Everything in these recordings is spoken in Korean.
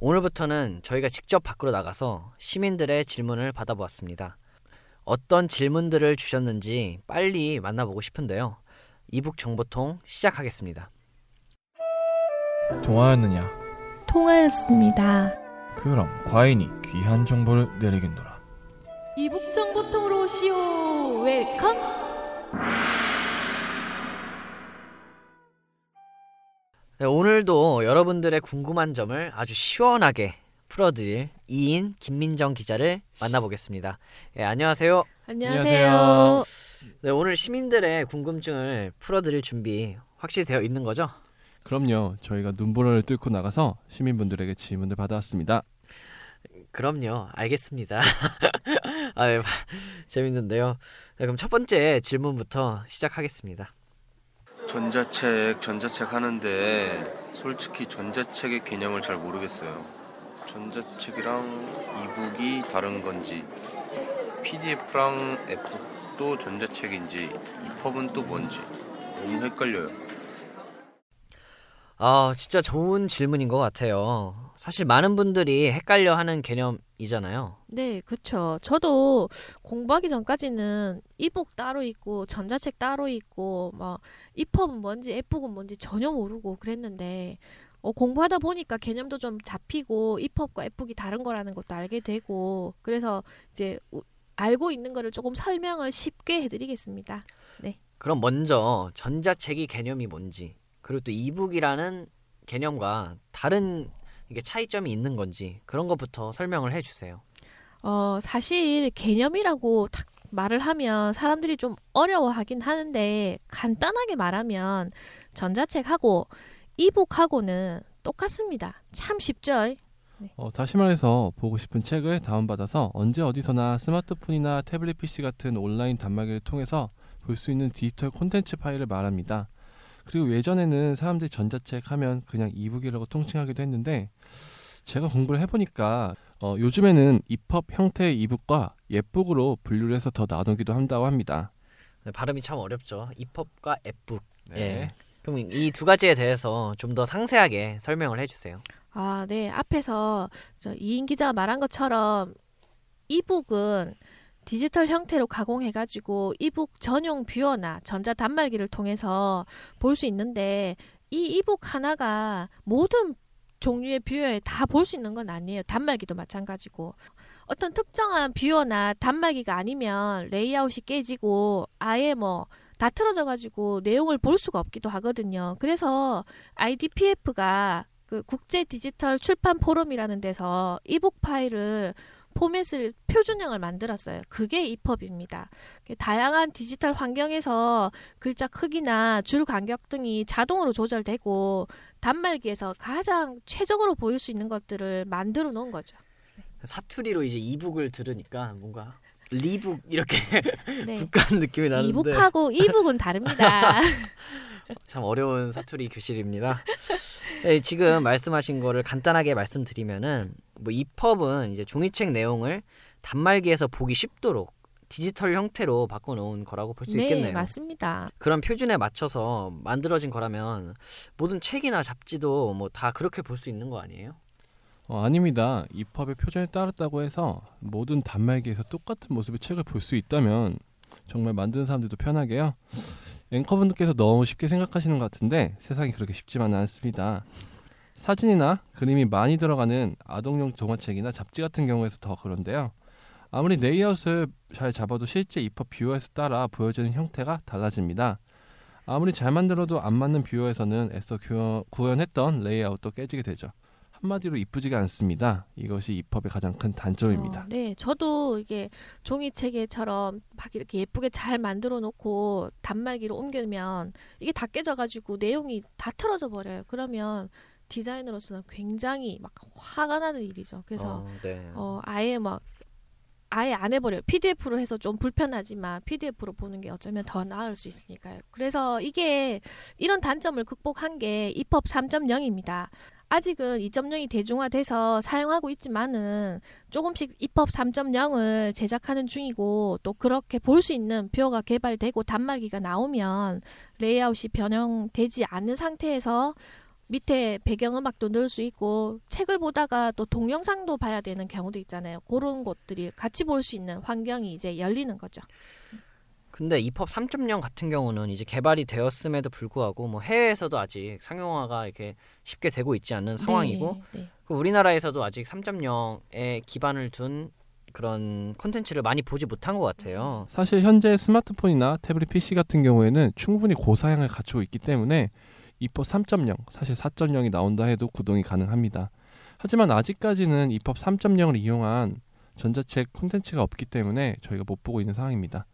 오늘부터는 저희가 직접 밖으로 나가서 시민들의 질문을 받아보았습니다. 어떤 질문들을 주셨는지 빨리 만나보고 싶은데요. e-book 정보통 시작하겠습니다. 통하였느냐? 통하였습니다. 그럼 과인이 귀한 정보를 내리겠노라. e-book 정보통으로 오시오. Welcome. 네, 오늘도 여러분들의 궁금한 점을 아주 시원하게 풀어드릴 이인 김민정 기자를 만나보겠습니다. 예, 안녕하세요. 안녕하세요. 안녕하세요. 네, 오늘 시민들의 궁금증을 풀어드릴 준비 확실히 되어 있는 거죠? 그럼요. 저희가 눈보라를 뚫고 나가서 시민분들에게 질문을 받아왔습니다. 그럼요. 알겠습니다. 아, 예, 재밌는데요. 네, 그럼 첫 번째 질문부터 시작하겠습니다. 전자책, 전자책 하는데 솔직히 전자책의 개념을 잘 모르겠어요. 전자책이랑 이북이 다른 건지, PDF랑 앱북도 전자책인지, 이펍은 또 뭔지 너무 헷갈려요. 아, 진짜 좋은 질문인 것 같아요. 사실 많은 분들이 헷갈려 하는 개념 이잖아요. 네, 그렇죠. 저도 공부하기 전까지는 이북 따로 있고 전자책 따로 있고 막 이펍은 뭔지 앱북은 뭔지 전혀 모르고 그랬는데 어, 공부하다 보니까 개념도 좀 잡히고 이펍과 앱북이 다른 거라는 것도 알게 되고 그래서 이제 우- 알고 있는 거를 조금 설명을 쉽게 해드리겠습니다. 그럼 먼저 전자책이 개념이 뭔지, 그리고 또 이북이라는 개념과 다른 이게 차이점이 있는 건지 그런 것부터 설명을 해주세요. 어, 사실 개념이라고 탁 말을 하면 사람들이 좀 어려워하긴 하는데 간단하게 말하면 전자책하고 이북하고는 똑같습니다. 참 쉽죠? 어, 다시 말해서 보고 싶은 책을 다운받아서 언제 어디서나 스마트폰이나 태블릿 PC 같은 온라인 단말기를 통해서 볼 수 있는 디지털 콘텐츠 파일을 말합니다. 그리고 예전에는 사람들이 전자책 하면 그냥 이북이라고 통칭하기도 했는데 제가 공부를 해보니까 어, 요즘에는 이펍 형태의 이북과 웹북으로 분류를 해서 더 나누기도 한다고 합니다. 네, 발음이 참 어렵죠. EPUB과 app book. 네. 예. 그럼 이 두 가지에 대해서 좀 더 상세하게 설명을 해주세요. 아, 네. 앞에서 저 이인 기자가 말한 것처럼 e-book은 디지털 형태로 가공해가지고 e-book 전용 뷰어나 전자 단말기를 통해서 볼 수 있는데 이 e-book 하나가 모든 종류의 뷰어에 다 볼 수 있는 건 아니에요. 단말기도 마찬가지고. 어떤 특정한 뷰어나 단말기가 아니면 레이아웃이 깨지고 아예 뭐 다 틀어져 가지고 내용을 볼 수가 없기도 하거든요. 그래서 IDPF가 그 국제 디지털 출판 포럼이라는 데서 e-book 파일을 포맷을 표준형을 만들었어요. 그게 EPUB입니다. 다양한 디지털 환경에서 글자 크기나 줄 간격 등이 자동으로 조절되고 단말기에서 가장 최적으로 보일 수 있는 것들을 만들어 놓은 거죠. 사투리로 이제 이북을 들으니까 뭔가 리북 이렇게 네. 북한 느낌이 나는데 이북하고 이북은 다릅니다. 참 어려운 사투리 교실입니다. 네, 지금 말씀하신 거를 간단하게 말씀드리면은 뭐 이펍은 이제 종이책 내용을 단말기에서 보기 쉽도록 디지털 형태로 바꿔놓은 거라고 볼수 네, 있겠네요. 맞습니다. 그런 표준에 맞춰서 만들어진 거라면 모든 책이나 잡지도 뭐 다 그렇게 볼 수 있는 거 아니에요? 어, 아닙니다. EPUB의 표준에 따랐다고 해서 모든 단말기에서 똑같은 모습의 책을 볼 수 있다면 정말 만드는 사람들도 편하게요. 앵커분들께서 너무 쉽게 생각하시는 것 같은데 세상이 그렇게 쉽지만은 않습니다. 사진이나 그림이 많이 들어가는 아동용 동화책이나 잡지 같은 경우에서 더 그런데요. 아무리 레이아웃을 잘 잡아도 실제 EPUB 뷰어에서 따라 보여지는 형태가 달라집니다. 아무리 잘 만들어도 안 맞는 뷰어에서는 애써 구현- 구현했던 레이아웃도 깨지게 되죠. 한마디로 이쁘지가 않습니다. 이것이 이펍의 가장 큰 단점입니다. 어, 네, 저도 이게 종이책에처럼 막 이렇게 예쁘게 잘 만들어 놓고 단말기로 옮기면 이게 다 깨져가지고 내용이 다 틀어져 버려요. 그러면 디자이너로서는 굉장히 막 화가 나는 일이죠. 그래서 어, 네. 어, 아예 막 아예 안 해버려요. PDF로 해서 좀 불편하지만 PDF로 보는 게 어쩌면 더 나을 수 있으니까요. 그래서 이게 이런 단점을 극복한 게 EPUB 3.0입니다. 아직은 2.0이 대중화돼서 사용하고 있지만은 조금씩 EPUB 3.0을 제작하는 중이고 또 그렇게 볼 수 있는 뷰어가 개발되고 단말기가 나오면 레이아웃이 변형되지 않는 상태에서 밑에 배경음악도 넣을 수 있고 책을 보다가 또 동영상도 봐야 되는 경우도 있잖아요. 그런 것들이 같이 볼 수 있는 환경이 이제 열리는 거죠. 근데 입법 3.0 같은 경우는 이제 개발이 되었음에도 불구하고 뭐 해외에서도 아직 상용화가 이렇게 쉽게 되고 있지 않는 상황이고 네, 네. 그 우리나라에서도 아직 3.0에 기반을 둔 그런 콘텐츠를 많이 보지 못한 것 같아요. 사실 현재 스마트폰이나 태블릿 PC 같은 경우에는 충분히 고사양을 갖추고 있기 때문에 입법 3.0, 사실 4.0이 나온다 해도 구동이 가능합니다. 하지만 아직까지는 입법 3.0을 이용한 전자책 콘텐츠가 없기 때문에 저희가 못 보고 있는 상황입니다.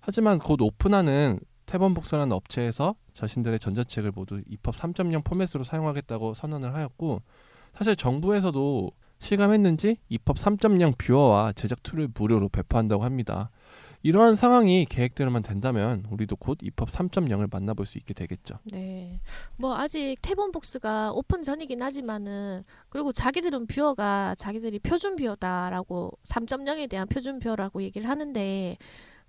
하지만 곧 오픈하는 탭온북스라는 업체에서 자신들의 전자책을 모두 EPUB 3.0 포맷으로 사용하겠다고 선언을 하였고 사실 정부에서도 실감했는지 EPUB 3.0 뷰어와 제작 툴을 무료로 배포한다고 합니다. 이러한 상황이 계획대로만 된다면 우리도 곧 EPUB 3.0을 만나볼 수 있게 되겠죠. 네. 뭐 아직 탭온북스가 오픈 전이긴 하지만은 그리고 자기들은 뷰어가 자기들이 표준 뷰어다라고 3.0에 대한 표준 뷰어라고 얘기를 하는데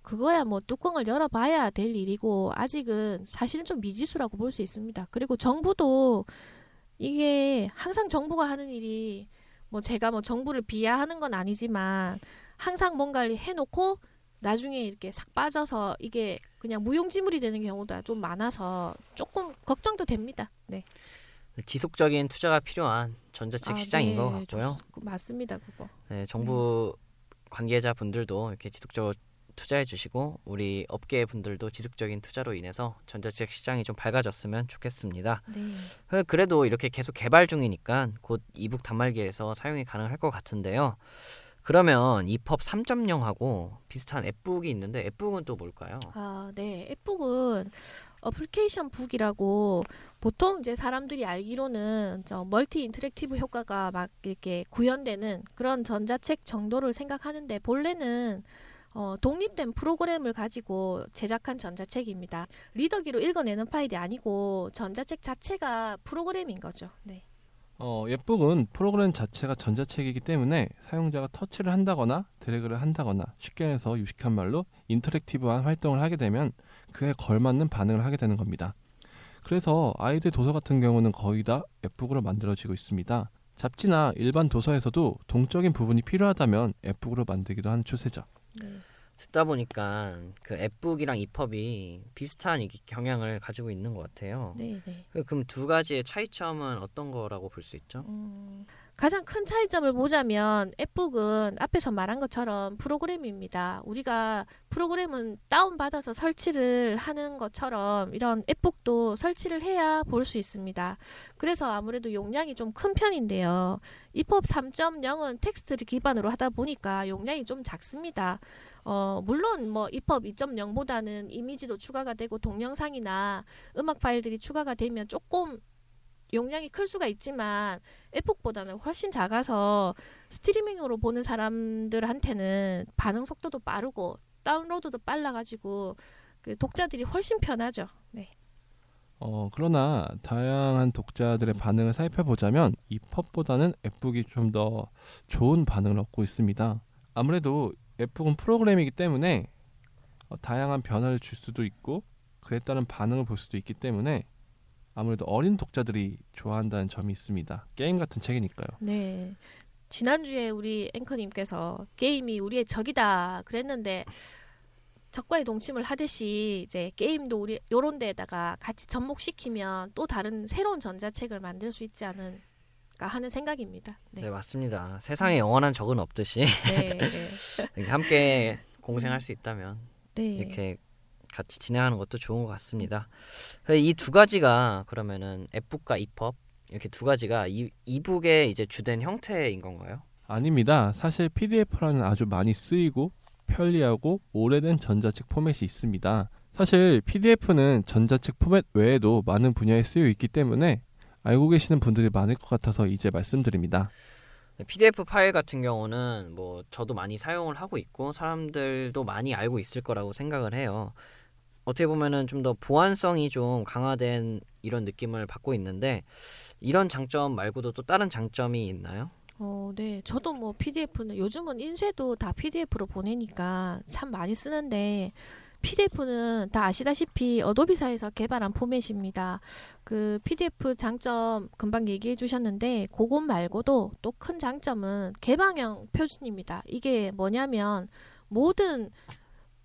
그거야 뭐 뚜껑을 열어봐야 될 일이고 아직은 사실은 좀 미지수라고 볼 수 있습니다. 그리고 정부도 이게 항상 정부가 하는 일이 뭐 제가 뭐 정부를 비하하는 건 아니지만 항상 뭔가를 해놓고 나중에 이렇게 싹 빠져서 이게 그냥 무용지물이 되는 경우가 좀 많아서 조금 걱정도 됩니다. 네. 지속적인 투자가 필요한 전자책 아, 시장인 네, 것 같고요. 좋- 맞습니다, 그거. 네, 정부 관계자 분들도 이렇게 지속적으로 투자해 주시고 우리 업계 분들도 지속적인 투자로 인해서 전자책 시장이 좀 밝아졌으면 좋겠습니다. 네. 어, 그래도 이렇게 계속 개발 중이니까 곧 e-book 단말기에서 사용이 가능할 것 같은데요. 그러면 EPUB 3.0하고 비슷한 app book이 있는데 app book은 또 뭘까요? 아, 네. app book은 application book이라고 보통 이제 사람들이 알기로는 저 multi interactive 효과가 막 이렇게 구현되는 그런 전자책 정도를 생각하는데 본래는 어, 독립된 프로그램을 가지고 제작한 전자책입니다. 리더기로 읽어내는 파일이 아니고 전자책 자체가 프로그램인 거죠. 네. 어, 웹북은 프로그램 자체가 전자책이기 때문에 사용자가 터치를 한다거나 드래그를 한다거나 쉽게 해서 유식한 말로 인터랙티브한 활동을 하게 되면 그에 걸맞는 반응을 하게 되는 겁니다. 그래서 아이들 도서 같은 경우는 거의 다 웹북으로 만들어지고 있습니다. 잡지나 일반 도서에서도 동적인 부분이 필요하다면 웹북으로 만들기도 하는 추세죠. 네. 듣다 보니까 그 앱북이랑 이펍이 비슷한 이 경향을 가지고 있는 것 같아요. 네, 네. 그- 그럼 두 가지의 차이점은 어떤 거라고 볼 수 있죠? 음, 가장 큰 차이점을 보자면 앱북은 앞에서 말한 것처럼 프로그램입니다. 우리가 프로그램은 다운받아서 설치를 하는 것처럼 이런 앱북도 설치를 해야 볼 수 있습니다. 그래서 아무래도 용량이 좀 큰 편인데요. 이펍 3.0은 텍스트를 기반으로 하다 보니까 용량이 좀 작습니다. 어, 물론 뭐 이펍 2.0보다는 이미지도 추가가 되고 동영상이나 음악 파일들이 추가가 되면 조금 용량이 클 수가 있지만 앱북보다는 훨씬 작아서 스트리밍으로 보는 사람들한테는 반응 속도도 빠르고 다운로드도 빨라가지고 그 독자들이 훨씬 편하죠. 네. 어, 그러나 다양한 독자들의 반응을 살펴보자면 이 펍보다는 앱북이 좀 더 좋은 반응을 얻고 있습니다. 아무래도 앱북은 프로그램이기 때문에 어, 다양한 변화를 줄 수도 있고 그에 따른 반응을 볼 수도 있기 때문에 아무래도 어린 독자들이 좋아한다는 점이 있습니다. 게임 같은 책이니까요. 네. 지난주에 우리 앵커님께서 게임이 우리의 적이다 그랬는데 적과의 동침을 하듯이 이제 게임도 우리 요런 데다가 같이 접목시키면 또 다른 새로운 전자책을 만들 수 있지 않을까 하는 생각입니다. 네, 네. 맞습니다. 세상에 영원한 적은 없듯이 네. 네. 함께 공생할 수 있다면 네. 이렇게 같이 진행하는 것도 좋은 것 같습니다. 이 두 가지가 그러면은 앱북과 이펍 이렇게 두 가지가 이, 이북의 이제 주된 형태인 건가요? 아닙니다. 사실 PDF라는 아주 많이 쓰이고 편리하고 오래된 전자책 포맷이 있습니다. 사실 PDF는 전자책 포맷 외에도 많은 분야에 쓰여 있기 때문에 알고 계시는 분들이 많을 것 같아서 이제 말씀드립니다. PDF 파일 같은 경우는 뭐 저도 많이 사용을 하고 있고 사람들도 많이 알고 있을 거라고 생각을 해요. 어떻게 보면은 좀 더 보안성이 좀 강화된 이런 느낌을 받고 있는데 이런 장점 말고도 또 다른 장점이 있나요? 어, 네. 저도 뭐 PDF는 요즘은 인쇄도 다 PDF로 보내니까 참 많이 쓰는데 PDF는 다 아시다시피 어도비사에서 개발한 포맷입니다. 그 PDF 장점 금방 얘기해 주셨는데 그것 말고도 또 큰 장점은 개방형 표준입니다. 이게 뭐냐면 모든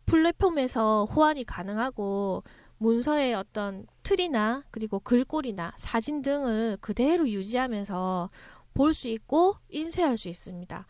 플랫폼에서 호환이 가능하고 문서의 어떤 틀이나 그리고 글꼴이나 사진 등을 그대로 유지하면서 볼 수 있고 인쇄할 수 있습니다.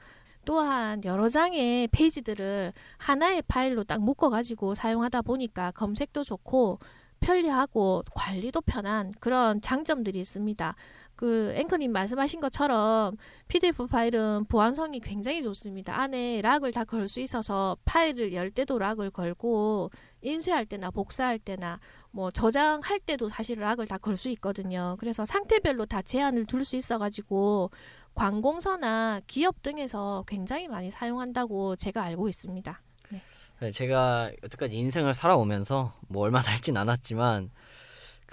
또한 여러 장의 페이지들을 하나의 파일로 딱 묶어가지고 사용하다 보니까 검색도 좋고 편리하고 관리도 편한 그런 장점들이 있습니다. 그 앵커님 말씀하신 것처럼 PDF 파일은 보안성이 굉장히 좋습니다. 안에 락을 다 걸 수 있어서 파일을 열 때도 락을 걸고 인쇄할 때나 복사할 때나 뭐 저장할 때도 사실 락을 다 걸 수 있거든요. 그래서 상태별로 다 제한을 둘 수 있어가지고 관공서나 기업 등에서 굉장히 많이 사용한다고 제가 알고 있습니다. 네, 제가 여태까지 인생을 살아오면서 뭐 얼마 살진 않았지만 그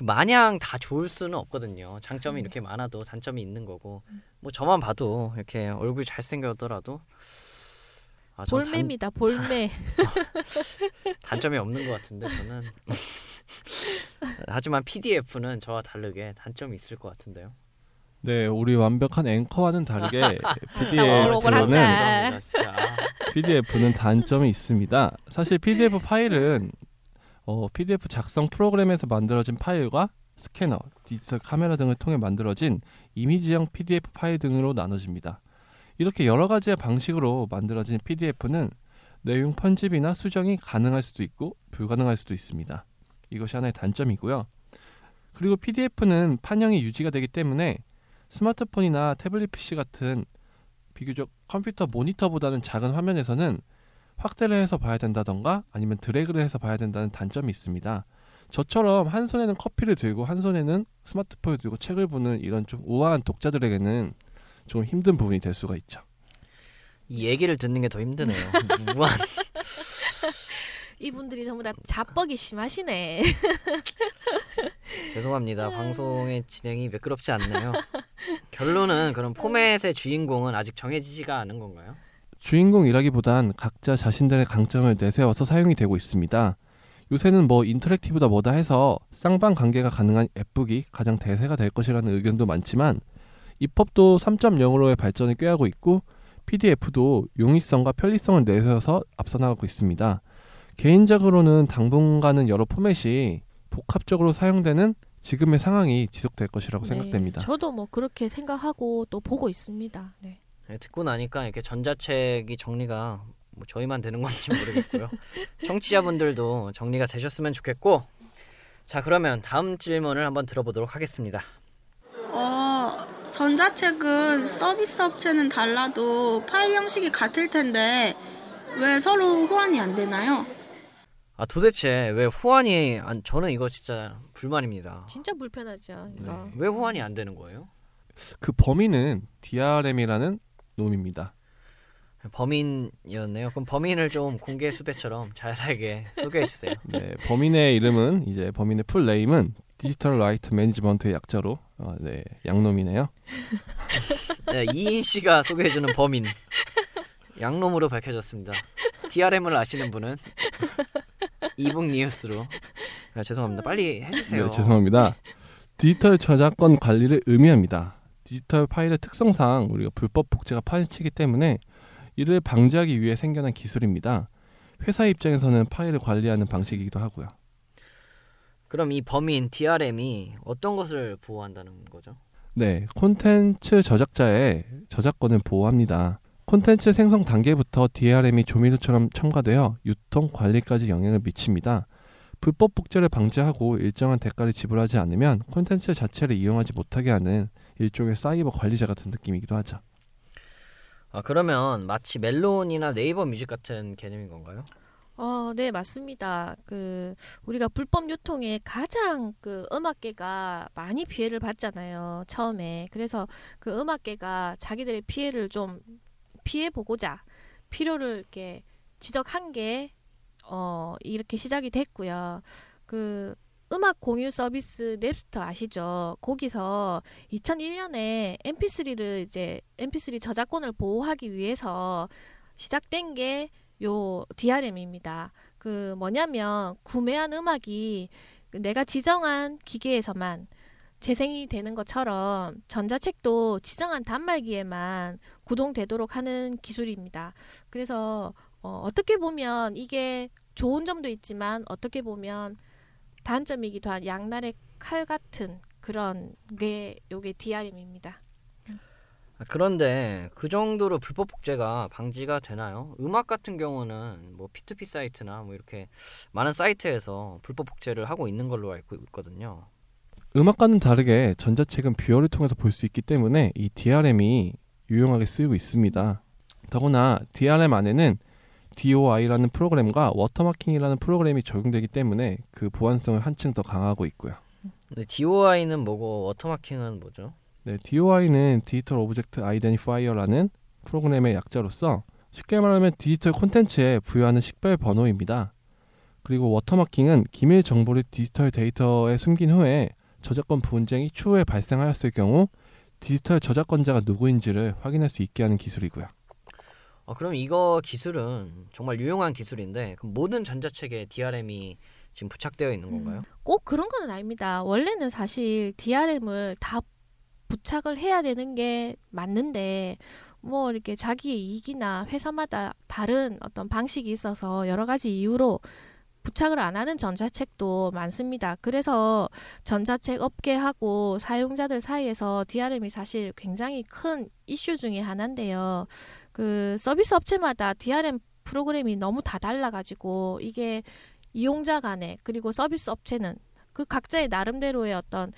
마냥 다 좋을 수는 없거든요. 장점이 음. 이렇게 많아도 단점이 있는 거고 뭐 저만 봐도 이렇게 얼굴이 잘생겼더라도 아, 저는 단, 볼매입니다. 볼매. 단점이 없는 것 같은데 저는 하지만 PDF는 저와 다르게 단점이 있을 것 같은데요. 네, 우리 완벽한 앵커와는 다르게 아, PDF는. 아, PDF는 단점이 있습니다. 사실 PDF 파일은 어, PDF 작성 프로그램에서 만들어진 파일과 스캐너, 디지털 카메라 등을 통해 만들어진 이미지형 PDF 파일 등으로 나눠집니다. 이렇게 여러 가지의 방식으로 만들어진 PDF는 내용 편집이나 수정이 가능할 수도 있고 불가능할 수도 있습니다. 이것이 하나의 단점이고요. 그리고 PDF는 판형이 유지가 되기 때문에 스마트폰이나 태블릿 PC 같은 비교적 컴퓨터 모니터보다는 작은 화면에서는 확대를 해서 봐야 된다던가 아니면 드래그를 해서 봐야 된다는 단점이 있습니다. 저처럼 한 손에는 커피를 들고 한 손에는 스마트폰을 들고 책을 보는 이런 좀 우아한 독자들에게는 좀 힘든 부분이 될 수가 있죠. 이 얘기를 듣는 게 더 힘드네요. 무한 이분들이 전부 다 자뻑이 심하시네. 죄송합니다. 방송의 진행이 매끄럽지 않네요. 결론은 그럼 포맷의 주인공은 아직 정해지지가 않은 건가요? 주인공이라기보단 각자 자신들의 강점을 내세워서 사용이 되고 있습니다. 요새는 뭐 인터랙티브다 뭐다 해서 쌍방 관계가 가능한 앱북이 가장 대세가 될 것이라는 의견도 많지만 이펍도 3.0으로의 발전을 꾀하고 있고 PDF도 용이성과 편리성을 내세워서 앞서 나가고 있습니다. 개인적으로는 당분간은 여러 포맷이 복합적으로 사용되는 지금의 상황이 지속될 것이라고 생각됩니다. 네, 저도 뭐 그렇게 생각하고 또 보고 있습니다. 네. 네, 듣고 나니까 이렇게 전자책이 정리가 뭐 저희만 되는 건지 모르겠고요. 청취자분들도 정리가 되셨으면 좋겠고 자 그러면 다음 질문을 한번 들어보도록 하겠습니다. 어, 전자책은 서비스 업체는 달라도 파일 형식이 같을 텐데 왜 서로 호환이 안 되나요? 아 도대체 왜 호환이 안 저는 이거 진짜 불만입니다. 진짜 불편하죠. 이거. 네. 왜 호환이 안 되는 거예요? 그 범위는 DRM이라는 놈입니다. 범인이었네요. 그럼 범인을 좀 공개 수배처럼 잘 살게 소개해 주세요. 네, 범인의 이름은 이제 범인의 full name은 digital right management의 약자로 어, 네, 양놈이네요. 네, 이인 씨가 소개해 주는 범인 양놈으로 밝혀졌습니다. DRM을 아시는 분은 e-book 뉴스로 아, 죄송합니다. 빨리 해주세요. 네, 죄송합니다. 디지털 저작권 관리를 의미합니다. 디지털 파일의 특성상 우리가 불법 복제가 판치기 때문에 이를 방지하기 위해 생겨난 기술입니다. 회사 입장에서는 파일을 관리하는 방식이기도 하고요. 그럼 이 범인 DRM이 어떤 것을 보호한다는 거죠? 네, 콘텐츠 저작자의 저작권을 보호합니다. 콘텐츠 생성 단계부터 DRM이 조미료처럼 첨가되어 유통 관리까지 영향을 미칩니다. 불법 복제를 방지하고 일정한 대가를 지불하지 않으면 콘텐츠 자체를 이용하지 못하게 하는 일종의 사이버 관리자 같은 느낌이기도 하죠. 아 그러면 마치 멜론이나 네이버 뮤직 같은 개념인 건가요? 어, 네, 맞습니다. 그 우리가 불법 유통에 가장 그 음악계가 많이 피해를 받잖아요. 처음에. 그래서 그 음악계가 자기들의 피해를 좀 피해 보고자 필요를 이렇게 지적한 게 어, 이렇게 시작이 됐고요. 그 음악 공유 서비스 넵스터 아시죠? 거기서 2001년에 MP3를 이제 MP3 저작권을 보호하기 위해서 시작된 게 요 DRM입니다. 그 뭐냐면 구매한 음악이 내가 지정한 기계에서만 재생이 되는 것처럼 전자책도 지정한 단말기에만 구동되도록 하는 기술입니다. 그래서 어, 어떻게 보면 이게 좋은 점도 있지만 어떻게 보면 단점이기도 한 양날의 칼 같은 그런 게 요게 DRM입니다. 아, 그런데 그 정도로 불법 복제가 방지가 되나요? 음악 같은 경우는 뭐 P2P 사이트나 뭐 이렇게 많은 사이트에서 불법 복제를 하고 있는 걸로 알고 있거든요. 음악과는 다르게 전자책은 뷰어를 통해서 볼 수 있기 때문에 이 DRM이 유용하게 쓰이고 있습니다. 더구나 DRM 안에는 DOI라는 프로그램과 watermarking이라는 프로그램이 적용되기 때문에 그 보안성을 한층 더 강화하고 있고요. 근데 DOI는 뭐고 watermarking은 뭐죠? 네, DOI는 digital object identifier라는 프로그램의 약자로서 쉽게 말하면 디지털 콘텐츠에 부여하는 식별 번호입니다. 그리고 watermarking은 기밀 정보를 디지털 데이터에 숨긴 후에 저작권 분쟁이 추후에 발생하였을 경우 디지털 저작권자가 누구인지를 확인할 수 있게 하는 기술이고요. 어, 그럼 이거 기술은 정말 유용한 기술인데 그럼 모든 전자책에 DRM이 지금 부착되어 있는 건가요? 꼭 그런 건 아닙니다. 원래는 사실 DRM을 다 부착을 해야 되는 게 맞는데 뭐 이렇게 자기의 이익이나 회사마다 다른 어떤 방식이 있어서 여러 가지 이유로 부착을 안 하는 전자책도 많습니다. 그래서 전자책 업계하고 사용자들 사이에서 DRM이 사실 굉장히 큰 이슈 중에 하나인데요. 그 서비스 업체마다 DRM 프로그램이 너무 다 달라가지고 이게 이용자 간에 그리고 서비스 업체는 그 각자의 나름대로의 어떤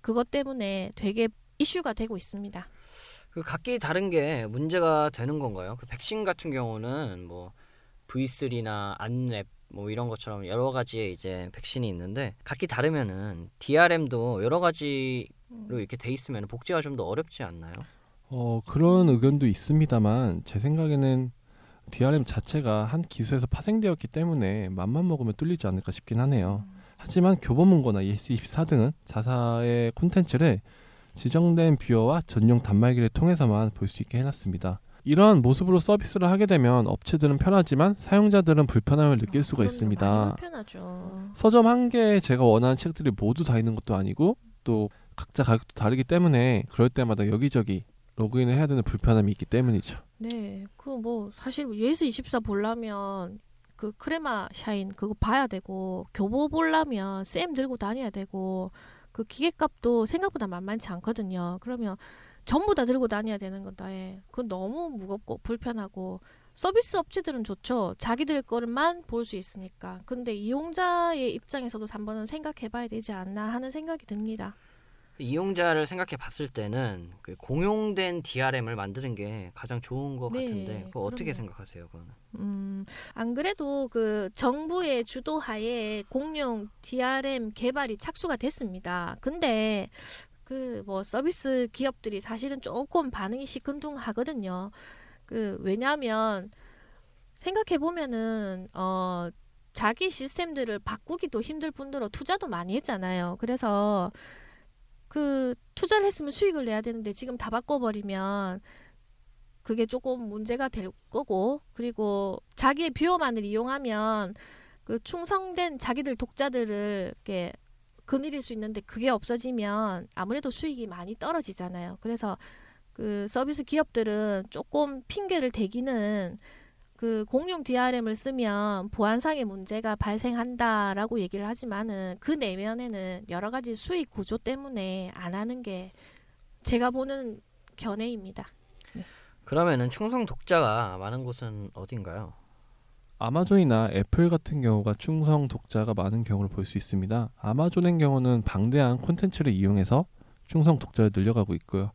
그것 때문에 되게 이슈가 되고 있습니다. 그 각기 다른 게 문제가 되는 건가요? 그 백신 같은 경우는 뭐 V3나 안랩 뭐 이런 것처럼 여러 가지의 이제 백신이 있는데 각기 다르면은 DRM도 여러 가지로 이렇게 돼 있으면 복제가 좀 더 어렵지 않나요? 어, 그런 의견도 있습니다만 제 생각에는 DRM 자체가 한 기술에서 파생되었기 때문에 맘만 먹으면 뚫리지 않을까 싶긴 하네요. 하지만 교보문고나 예스24 등은 자사의 콘텐츠를 지정된 뷰어와 전용 단말기를 통해서만 볼 수 있게 해놨습니다. 이러한 모습으로 서비스를 하게 되면 업체들은 편하지만 사용자들은 불편함을 느낄 수가. 있습니다. 서점 한 개에 제가 원하는 책들이 모두 다 있는 것도 아니고 또 각자 가격도 다르기 때문에 그럴 때마다 여기저기 로그인을 해야 되는 불편함이 있기 때문이죠. 네, 그 뭐 사실 예스 24 보려면 그 크레마 샤인 그거 봐야 되고 교보 보려면 sam 들고 다녀야 되고 그 기계값도 생각보다 만만치 않거든요. 그러면 전부 다 들고 다녀야 되는 건데 그건 너무 무겁고 불편하고 서비스 업체들은 좋죠. 자기들 거만 볼 수 있으니까. 근데 이용자의 입장에서도 한번은 생각해봐야 되지 않나 하는 생각이 듭니다. 이용자를 생각해 봤을 때는 그 공용된 DRM을 만드는 게 가장 좋은 것 네, 같은데 그거 어떻게 그럼요. 생각하세요? 그거는? 음, 안 그래도 그 정부의 주도하에 공룡 DRM 개발이 착수가 됐습니다. 근데 그 뭐 서비스 기업들이 사실은 조금 반응이 시큰둥하거든요. 그 왜냐하면 생각해 보면은 어 자기 시스템들을 바꾸기도 힘들 뿐더러 투자도 많이 했잖아요. 그래서 그 투자를 했으면 수익을 내야 되는데 지금 다 바꿔버리면 그게 조금 문제가 될 거고 그리고 자기의 뷰어만을 이용하면 그 충성된 자기들 독자들을 이렇게 거느릴 수 있는데 그게 없어지면 아무래도 수익이 많이 떨어지잖아요. 그래서 그 서비스 기업들은 조금 핑계를 대기는 그 공용 DRM을 쓰면 보안상의 문제가 발생한다라고 얘기를 하지만은 그 내면에는 여러 가지 수익 구조 때문에 안 하는 게 제가 보는 견해입니다. 그러면은 충성 독자가 많은 곳은 어딘가요? 아마존이나 애플 같은 경우가 충성 독자가 많은 경우를 볼 수 있습니다. 아마존의 경우는 방대한 콘텐츠를 이용해서 충성 독자를 늘려가고 있고요.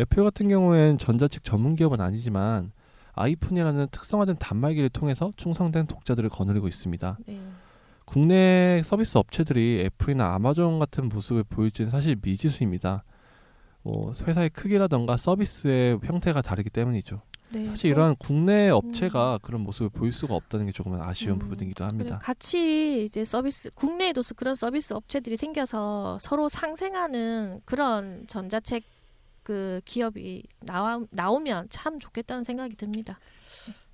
애플 같은 경우엔 전자책 전문 기업은 아니지만 아이폰이라는 특성화된 단말기를 통해서 충성된 독자들을 거느리고 있습니다. 네. 국내 서비스 업체들이 애플이나 아마존 같은 모습을 보일지는 사실 미지수입니다. 뭐 회사의 크기라던가 서비스의 형태가 다르기 때문이죠. 네. 사실 이러한 국내 업체가 그런 모습을 보일 수가 없다는 게 조금 아쉬운 음, 부분이기도 합니다. 같이 이제 서비스 국내에도 스- 그런 서비스 업체들이 생겨서 서로 상생하는 그런 전자책 그 기업이 나와 나오면 참 좋겠다는 생각이 듭니다.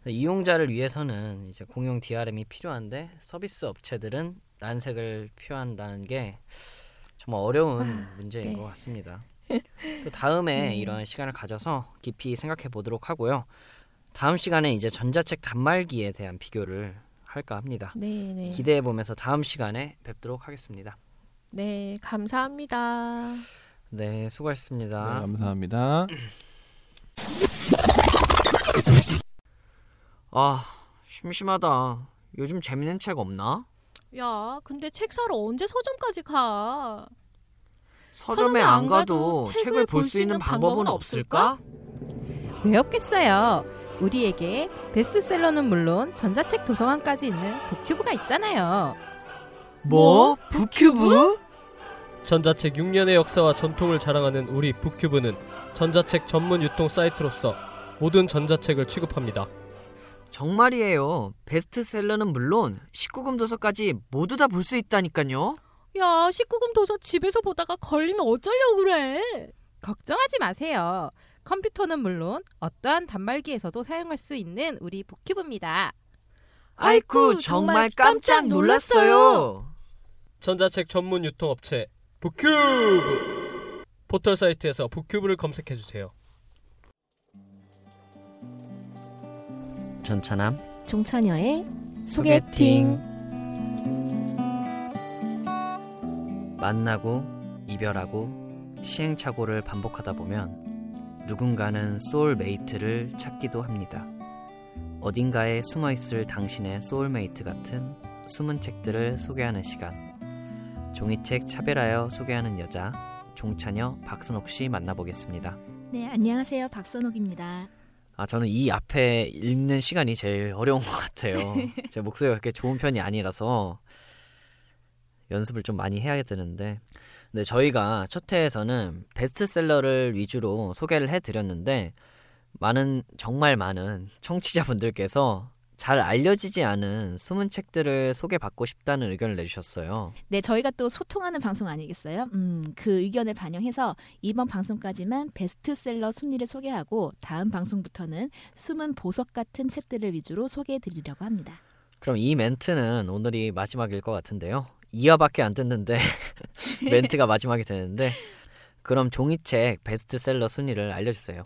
이용자를 위해서는 이제 공용 DRM이 필요한데 서비스 업체들은 난색을 표한다는 게 정말 어려운 문제인 네. 것 같습니다. 또 다음에 네. 이런 시간을 가져서 깊이 생각해 보도록 하고요. 다음 시간에 이제 전자책 단말기에 대한 비교를 할까 합니다. 네, 네. 기대해 보면서 다음 시간에 뵙도록 하겠습니다. 네, 감사합니다. 네, 수고하셨습니다. 네, 감사합니다. 아, 심심하다. 요즘 재밌는 책 없나? 야, 근데 책 사러 언제 서점까지 가? 서점에 안 가도 책을 볼 수 있는 방법은 없을까? 왜 없겠어요? 우리에게 베스트셀러는 물론 전자책 도서관까지 있는 북큐브가 있잖아요. 뭐? 북큐브? 전자책 6년의 역사와 전통을 자랑하는 우리 북큐브는 전자책 전문 유통 사이트로서 모든 전자책을 취급합니다. 정말이에요. 베스트셀러는 물론 19금 도서까지 모두 다 볼 수 있다니까요. 야, 19금 도서 집에서 보다가 걸리면 어쩌려고 그래? 걱정하지 마세요. 컴퓨터는 물론 어떠한 단말기에서도 사용할 수 있는 우리 북큐브입니다. 아이쿠 정말 깜짝 놀랐어요. 전자책 전문 유통업체 북큐브 포털 사이트에서 북큐브를 검색해 주세요. 전차남 종차녀의 소개팅. 만나고 이별하고 시행착오를 반복하다 보면 누군가는 soulmate를 찾기도 합니다. 어딘가에 숨어 있을 당신의 소울메이트 같은 숨은 책들을 소개하는 시간. 종이책 차별하여 소개하는 여자 종차녀 박선옥 씨 만나보겠습니다. 네, 안녕하세요. 박선옥입니다. 아 저는 이 앞에 읽는 시간이 제일 어려운 것 같아요. 제 목소리가 그렇게 좋은 편이 아니라서 연습을 좀 많이 해야 되는데 근데 저희가 첫 회에서는 베스트셀러를 위주로 소개를 해드렸는데 많은 정말 많은 청취자분들께서 잘 알려지지 않은 숨은 책들을 소개받고 싶다는 의견을 내주셨어요. 네, 저희가 또 소통하는 방송 아니겠어요? 음, 그 의견을 반영해서 이번 방송까지만 베스트셀러 순위를 소개하고 다음 방송부터는 숨은 보석 같은 책들을 위주로 소개해 드리려고 합니다. 그럼 이 멘트는 오늘이 마지막일 것 같은데요. 2화밖에 안 듣는데 멘트가 마지막이 되는데 그럼 종이책 베스트셀러 순위를 알려주세요.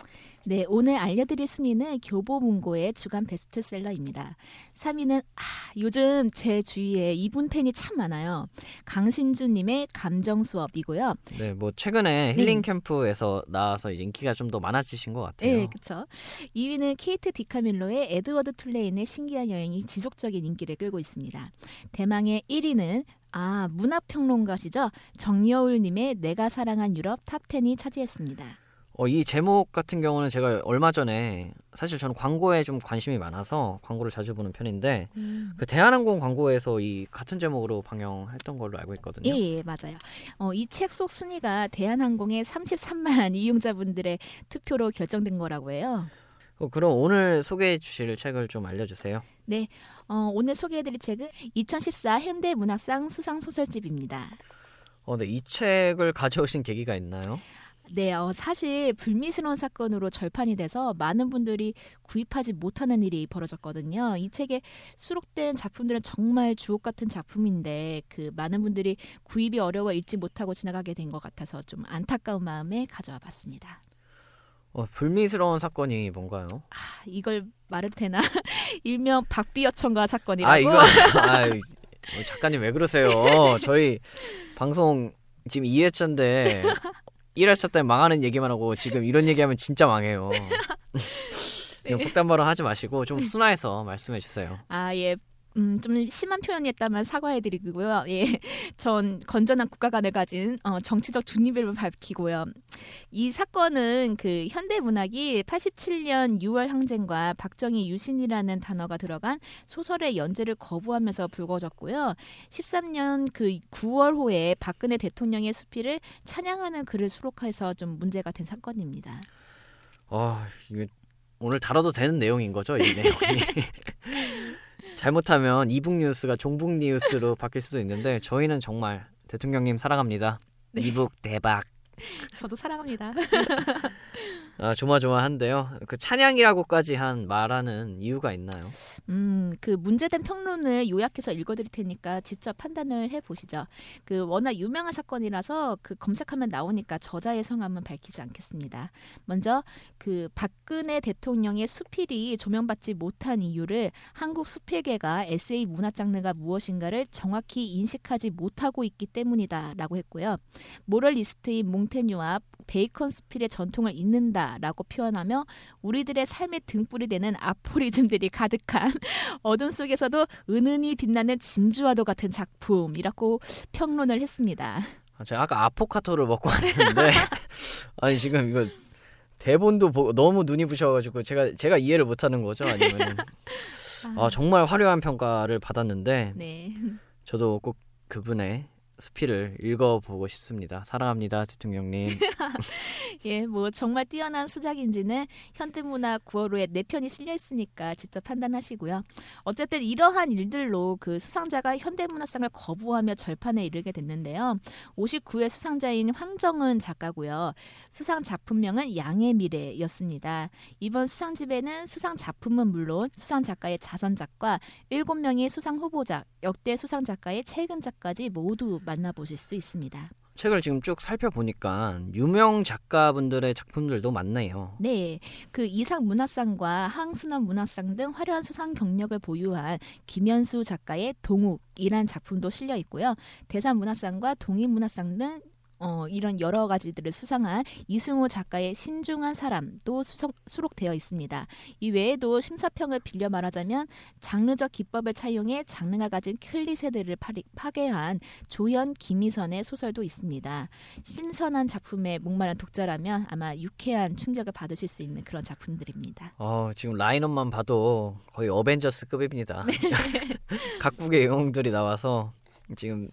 네, 오늘 알려드릴 순위는 교보문고의 주간 베스트셀러입니다. 3위는 아, 요즘 제 주위에 이분 팬이 참 많아요. 강신주님의 감정 수업이고요. 네, 뭐 최근에 힐링 캠프에서 나와서 이제 인기가 좀 더 많아지신 것 같아요. 네, 그렇죠. 2위는 케이트 디카밀로의 에드워드 툴레인의 신기한 여행이 지속적인 인기를 끌고 있습니다. 대망의 1위는 아 문화평론가시죠 정여울님의 내가 사랑한 유럽 TOP10이 차지했습니다. 어, 이 제목 같은 경우는 제가 얼마 전에 사실 저는 광고에 좀 관심이 많아서 광고를 자주 보는 편인데 음. 그 대한항공 광고에서 이 같은 제목으로 방영했던 걸로 알고 있거든요. 예, 예 맞아요. 어, 이 책 속 순위가 대한항공의 33만 이용자분들의 투표로 결정된 거라고 해요. 어, 그럼 오늘 소개해 주실 책을 좀 알려주세요. 어, 오늘 소개해드릴 책은 2014 현대문학상 수상소설집입니다. 어, 네, 이 책을 가져오신 계기가 있나요? 네, 어, 사실 불미스러운 사건으로 절판이 돼서 많은 분들이 구입하지 못하는 일이 벌어졌거든요. 이 책에 수록된 작품들은 정말 주옥 같은 작품인데 그 많은 분들이 구입이 어려워 읽지 못하고 지나가게 된 것 같아서 좀 안타까운 마음에 가져와 봤습니다. 어, 불미스러운 사건이 뭔가요? 아, 이걸 말해도 되나? 일명 박비여청가 사건이라고. 아 이거 아 작가님 왜 그러세요? 저희 방송 지금 2회차인데 1회차 때 망하는 얘기만 하고 지금 이런 얘기하면 진짜 망해요. 그냥 폭탄 발언 하지 마시고 좀 순화해서 말씀해 주세요. 아, 예. 음, 좀 심한 표현이었다면 사과해드리고요. 예, 전 건전한 국가관을 가진 어, 정치적 중립을 밝히고요. 이 사건은 그 현대 문학이 87년 6월 항쟁과 박정희 유신이라는 단어가 들어간 소설의 연재를 거부하면서 불거졌고요. 13년 그 9월 호에 박근혜 대통령의 수필을 찬양하는 글을 수록해서 좀 문제가 된 사건입니다. 아, 이게 오늘 다뤄도 되는 내용인 거죠, 이 내용이. 잘못하면 이북 뉴스가 종북 뉴스로 바뀔 수도 있는데 저희는 정말 대통령님 사랑합니다. 네. 이북 대박. 저도 사랑합니다. 아, 조마조마한데요. 그 찬양이라고까지 한 말하는 이유가 있나요? 음, 그 문제된 평론을 요약해서 읽어드릴 테니까 직접 판단을 해보시죠. 그 워낙 유명한 사건이라서 그 검색하면 나오니까 저자의 성함은 밝히지 않겠습니다. 먼저 그 박근혜 대통령의 수필이 조명받지 못한 이유를 한국 수필계가 에세이 문화 장르가 무엇인가를 정확히 인식하지 못하고 있기 때문이다라고 했고요. 모럴리스트인 몽테뉴와 베이컨 수필의 전통을 잇는다 라고 표현하며 우리들의 삶의 등불이 되는 아포리즘들이 가득한 어둠 속에서도 은은히 빛나는 진주와도 같은 작품이라고 평론을 했습니다. 아, 제가 아까 아포카토를 먹고 왔는데 아니 지금 이거 대본도 보, 너무 눈이 부셔가지고 제가 제가 이해를 못하는 거죠 아니면 아 정말 화려한 평가를 받았는데 네. 저도 꼭 그분의 수필을 읽어보고 싶습니다. 사랑합니다, 대통령님. 예, 뭐 정말 뛰어난 수작인지는 현대문화 9월호에 네 편이 실려 있으니까 직접 판단하시고요. 어쨌든 이러한 일들로 그 수상자가 현대문화상을 거부하며 절판에 이르게 됐는데요. 59회 수상자인 황정은 작가고요. 수상 작품명은 양의 미래였습니다. 이번 수상집에는 수상 작품은 물론 수상 작가의 자선작과 7명의 수상 후보작, 역대 수상 작가의 최근작까지 모두 만나보실 수 있습니다. 책을 지금 쭉 살펴보니까 유명 작가분들의 작품들도 많네요. 네, 그 이상 문화상과 항순원 문화상 등 화려한 수상 경력을 보유한 김현수 작가의 동욱이란 작품도 실려 있고요. 대산 문화상과 동인 문화상 등 어, 이런 여러 가지들을 수상한 이승우 작가의 신중한 사람도 수석, 수록되어 있습니다. 이 외에도 심사평을 빌려 말하자면 장르적 기법을 차용해 장르가 가진 클리세들을 파괴한 조연 김희선의 소설도 있습니다. 신선한 작품에 목마른 독자라면 아마 유쾌한 충격을 받으실 수 있는 그런 작품들입니다. 어, 지금 라인업만 봐도 거의 어벤져스급입니다. 각국의 영웅들이 나와서 지금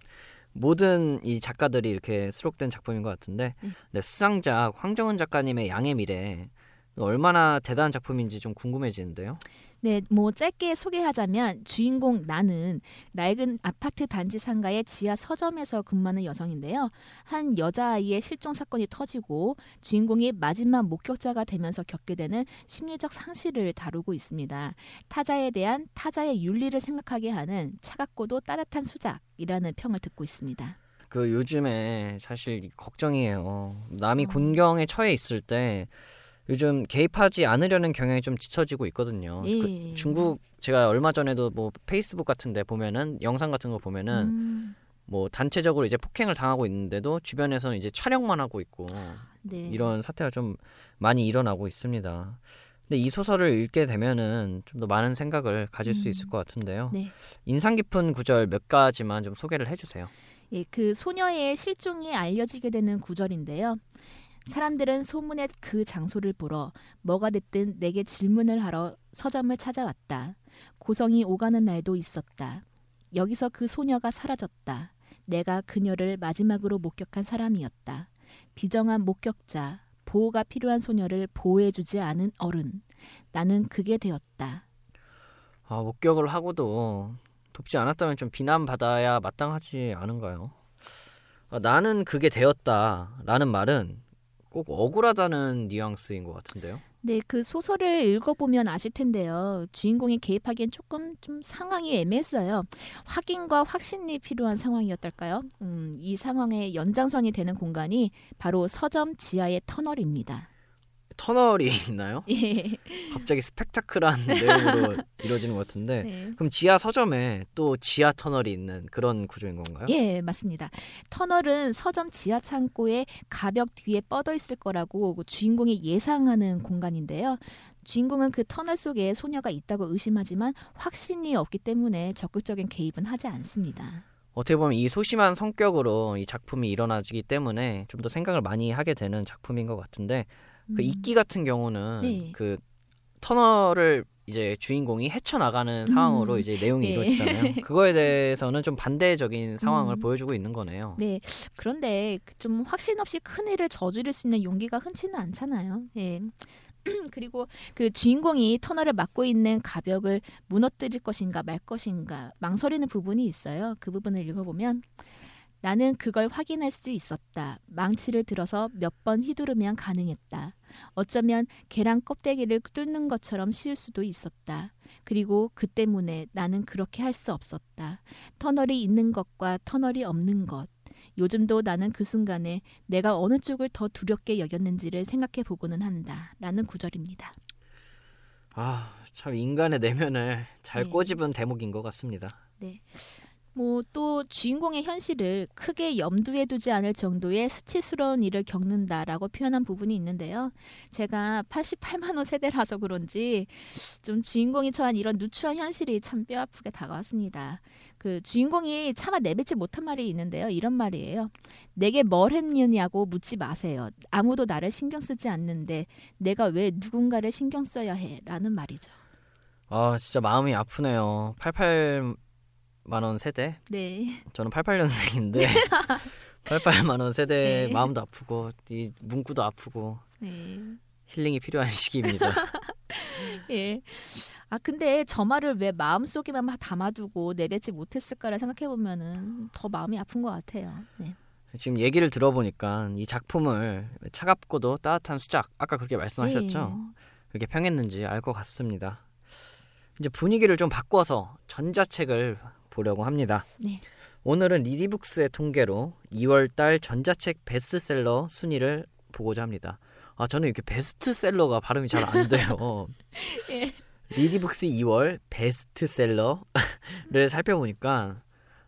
모든 이 작가들이 이렇게 수록된 작품인 것 같은데 음. 네, 수상작 황정은 작가님의 양의 미래 얼마나 대단한 작품인지 좀 궁금해지는데요. 네, 뭐 짧게 소개하자면 주인공 나는 낡은 아파트 단지 상가의 지하 서점에서 근무하는 여성인데요. 한 여자아이의 실종 사건이 터지고 주인공이 마지막 목격자가 되면서 겪게 되는 심리적 상실을 다루고 있습니다. 타자에 대한 타자의 윤리를 생각하게 하는 차갑고도 따뜻한 수작이라는 평을 듣고 있습니다. 그 요즘에 사실 걱정이에요. 남이 어. 곤경에 처해 있을 때 요즘 개입하지 않으려는 경향이 좀 지쳐지고 있거든요. 예. 그 중국 제가 얼마 전에도 뭐 페이스북 같은데 보면은 영상 같은 거 보면은 음, 뭐 단체적으로 이제 폭행을 당하고 있는데도 주변에서는 이제 촬영만 하고 있고 네. 이런 사태가 좀 많이 일어나고 있습니다. 근데 이 소설을 읽게 되면은 좀 더 많은 생각을 가질 수 음. 있을 것 같은데요. 네. 인상 깊은 구절 몇 가지만 좀 소개를 해주세요. 예, 그 소녀의 실종이 알려지게 되는 구절인데요. 사람들은 소문의 그 장소를 보러 뭐가 됐든 내게 질문을 하러 서점을 찾아왔다. 고성이 오가는 날도 있었다. 여기서 그 소녀가 사라졌다. 내가 그녀를 마지막으로 목격한 사람이었다. 비정한 목격자, 보호가 필요한 소녀를 보호해주지 않은 어른. 나는 그게 되었다. 아, 목격을 하고도 돕지 않았다면 좀 비난받아야 마땅하지 않은가요? 아, 나는 그게 되었다 라는 말은 꼭 억울하다는 뉘앙스인 것 같은데요. 네, 그 소설을 읽어보면 아실 텐데요. 주인공이 개입하기엔 조금 좀 상황이 애매했어요. 확인과 확신이 필요한 상황이었달까요? 음, 이 상황의 연장선이 되는 공간이 바로 서점 지하의 터널입니다. 터널이 있나요? 예. 갑자기 스펙타클한 내용으로 이루어지는 것 같은데 네. 그럼 지하 서점에 또 지하 터널이 있는 그런 구조인 건가요? 예, 맞습니다. 터널은 서점 지하 창고의 가벽 뒤에 뻗어 있을 거라고 그 주인공이 예상하는 공간인데요. 주인공은 그 터널 속에 소녀가 있다고 의심하지만 확신이 없기 때문에 적극적인 개입은 하지 않습니다. 어떻게 보면 이 소심한 성격으로 이 작품이 일어나기 때문에 좀 더 생각을 많이 하게 되는 작품인 것 같은데 그 음. 이끼 같은 경우는 네. 그 터널을 이제 주인공이 헤쳐나가는 상황으로 음. 이제 내용이 네. 이루어지잖아요. 그거에 대해서는 좀 반대적인 상황을 음. 보여주고 있는 거네요. 네. 그런데 그좀 확신 없이 큰 일을 저지를 수 있는 용기가 흔치는 않잖아요. 예. 그리고 그 주인공이 터널을 막고 있는 가벽을 무너뜨릴 것인가 말 것인가 망설이는 부분이 있어요. 그 부분을 읽어보면 나는 그걸 확인할 수 있었다. 망치를 들어서 몇 번 휘두르면 가능했다. 어쩌면 계란 껍데기를 뚫는 것처럼 쉬울 수도 있었다. 그리고 그 때문에 나는 그렇게 할 수 없었다. 터널이 있는 것과 터널이 없는 것. 요즘도 나는 그 순간에 내가 어느 쪽을 더 두렵게 여겼는지를 생각해 보고는 한다. 라는 구절입니다. 아, 참 인간의 내면을 잘 네. 꼬집은 대목인 것 같습니다. 뭐 또 주인공의 현실을 크게 염두에 두지 않을 정도의 수치스러운 일을 겪는다라고 표현한 부분이 있는데요. 제가 88만 호 세대라서 그런지 좀 주인공이 처한 이런 누추한 현실이 참 뼈아프게 다가왔습니다. 그 주인공이 차마 내뱉지 못한 말이 있는데요. 이런 말이에요. 내게 뭘 했느냐고 묻지 마세요. 아무도 나를 신경 쓰지 않는데 내가 왜 누군가를 신경 써야 해? 라는 말이죠. 아, 진짜 마음이 아프네요. 88 만원 세대. 네. 저는 88년생인데 88만 원 세대 네. 마음도 아프고 이 문구도 아프고 네. 힐링이 필요한 시기입니다. 예. 아 근데 저 말을 왜 마음속에만 담아두고 내뱉지 못했을까를 생각해 보면은 더 마음이 아픈 것 같아요. 네. 지금 얘기를 들어보니까 이 작품을 차갑고도 따뜻한 수작 아까 그렇게 말씀하셨죠? 그렇게 평했는지 알 것 같습니다. 이제 분위기를 좀 바꿔서 전자책을 보려고 합니다. 네. 오늘은 리디북스의 통계로 2월달 전자책 베스트셀러 순위를 보고자 합니다. 아 저는 이렇게 베스트셀러가 발음이 잘 안 돼요. 예. 리디북스 2월 베스트셀러를 살펴보니까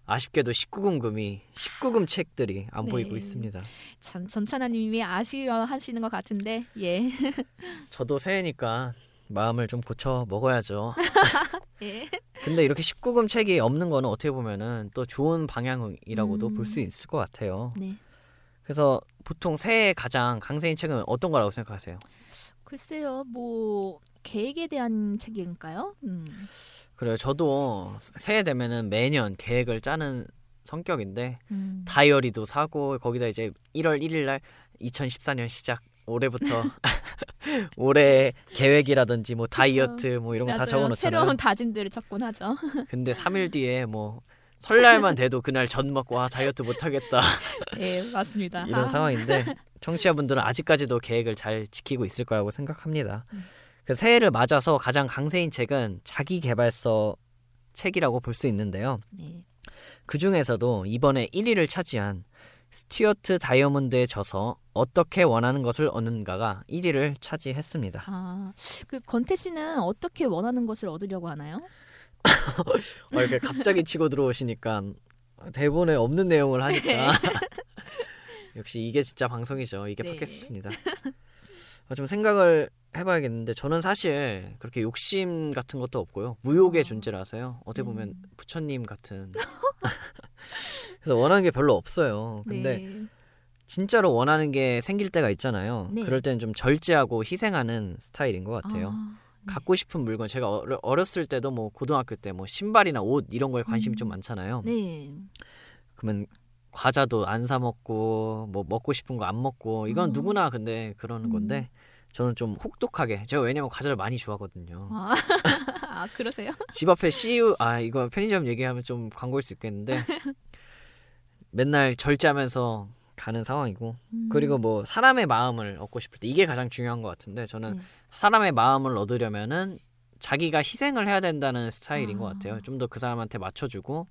아쉽게도 19금금이 19금 책들이 안 네. 보이고 있습니다. 참 전찬아님이 아쉬워하시는 것 같은데 예. 저도 새해니까 마음을 좀 고쳐 먹어야죠. 예. 근데 이렇게 19금 책이 없는 거는 어떻게 보면은 또 좋은 방향이라고도 음. 볼수 있을 것 같아요. 네. 그래서 보통 새해 가장 강세인 책은 어떤 거라고 생각하세요? 글쎄요. 뭐 계획에 대한 책일까요? 음. 그래요. 저도 새해 되면은 매년 계획을 짜는 성격인데 음. 다이어리도 사고 거기다 이제 1월 1일 날 2014년 시작 올해부터 올해 계획이라든지 뭐 다이어트 뭐 이런 거다 맞아요. 적어 놓잖아요. 새로운 다짐들을 적곤 하죠. 근데 3일 뒤에 뭐 설날만 돼도 그날 전 먹고 아 다이어트 못 하겠다 예, 맞습니다. 이런 아. 상황인데 청취자분들은 아직까지도 계획을 잘 지키고 있을 거라고 생각합니다. 음. 그 새해를 맞아서 가장 강세인 책은 자기 개발서 책이라고 볼 수 있는데요. 네. 그 중에서도 이번에 1위를 차지한 스튜어트 다이아몬드에 져서 어떻게 원하는 것을 얻는가가 1위를 차지했습니다. 아, 그 건태 씨는 어떻게 원하는 것을 얻으려고 하나요? 어, 이렇게 갑자기 치고 들어오시니까 대본에 없는 내용을 하니까 역시 이게 진짜 방송이죠. 이게 네. 팟캐스트입니다. 어, 좀 생각을 해봐야겠는데 저는 사실 그렇게 욕심 같은 것도 없고요. 무욕의 어. 존재라서요. 어떻게 보면 음. 부처님 같은 그래서 원하는 게 별로 없어요. 근데 네. 진짜로 원하는 게 생길 때가 있잖아요. 네. 그럴 때는 좀 절제하고 희생하는 스타일인 것 같아요. 아, 네. 갖고 싶은 물건 제가 어렸을 때도 뭐 고등학교 때 뭐 신발이나 옷 이런 거에 관심이 음. 좀 많잖아요. 네. 그러면 과자도 안 사 먹고 뭐 먹고 싶은 거 안 먹고 이건 어. 누구나 근데 그러는 음. 건데 저는 좀 혹독하게 제가 왜냐면 과자를 많이 좋아하거든요. 아, 아 그러세요? 집 앞에 CU 아 이거 편의점 얘기하면 좀 광고일 수 있겠는데 맨날 절제하면서 가는 상황이고 음. 그리고 뭐 사람의 마음을 얻고 싶을 때 이게 가장 중요한 것 같은데 저는 네. 사람의 마음을 얻으려면은 자기가 희생을 해야 된다는 스타일인 아. 것 같아요. 좀 더 그 사람한테 맞춰주고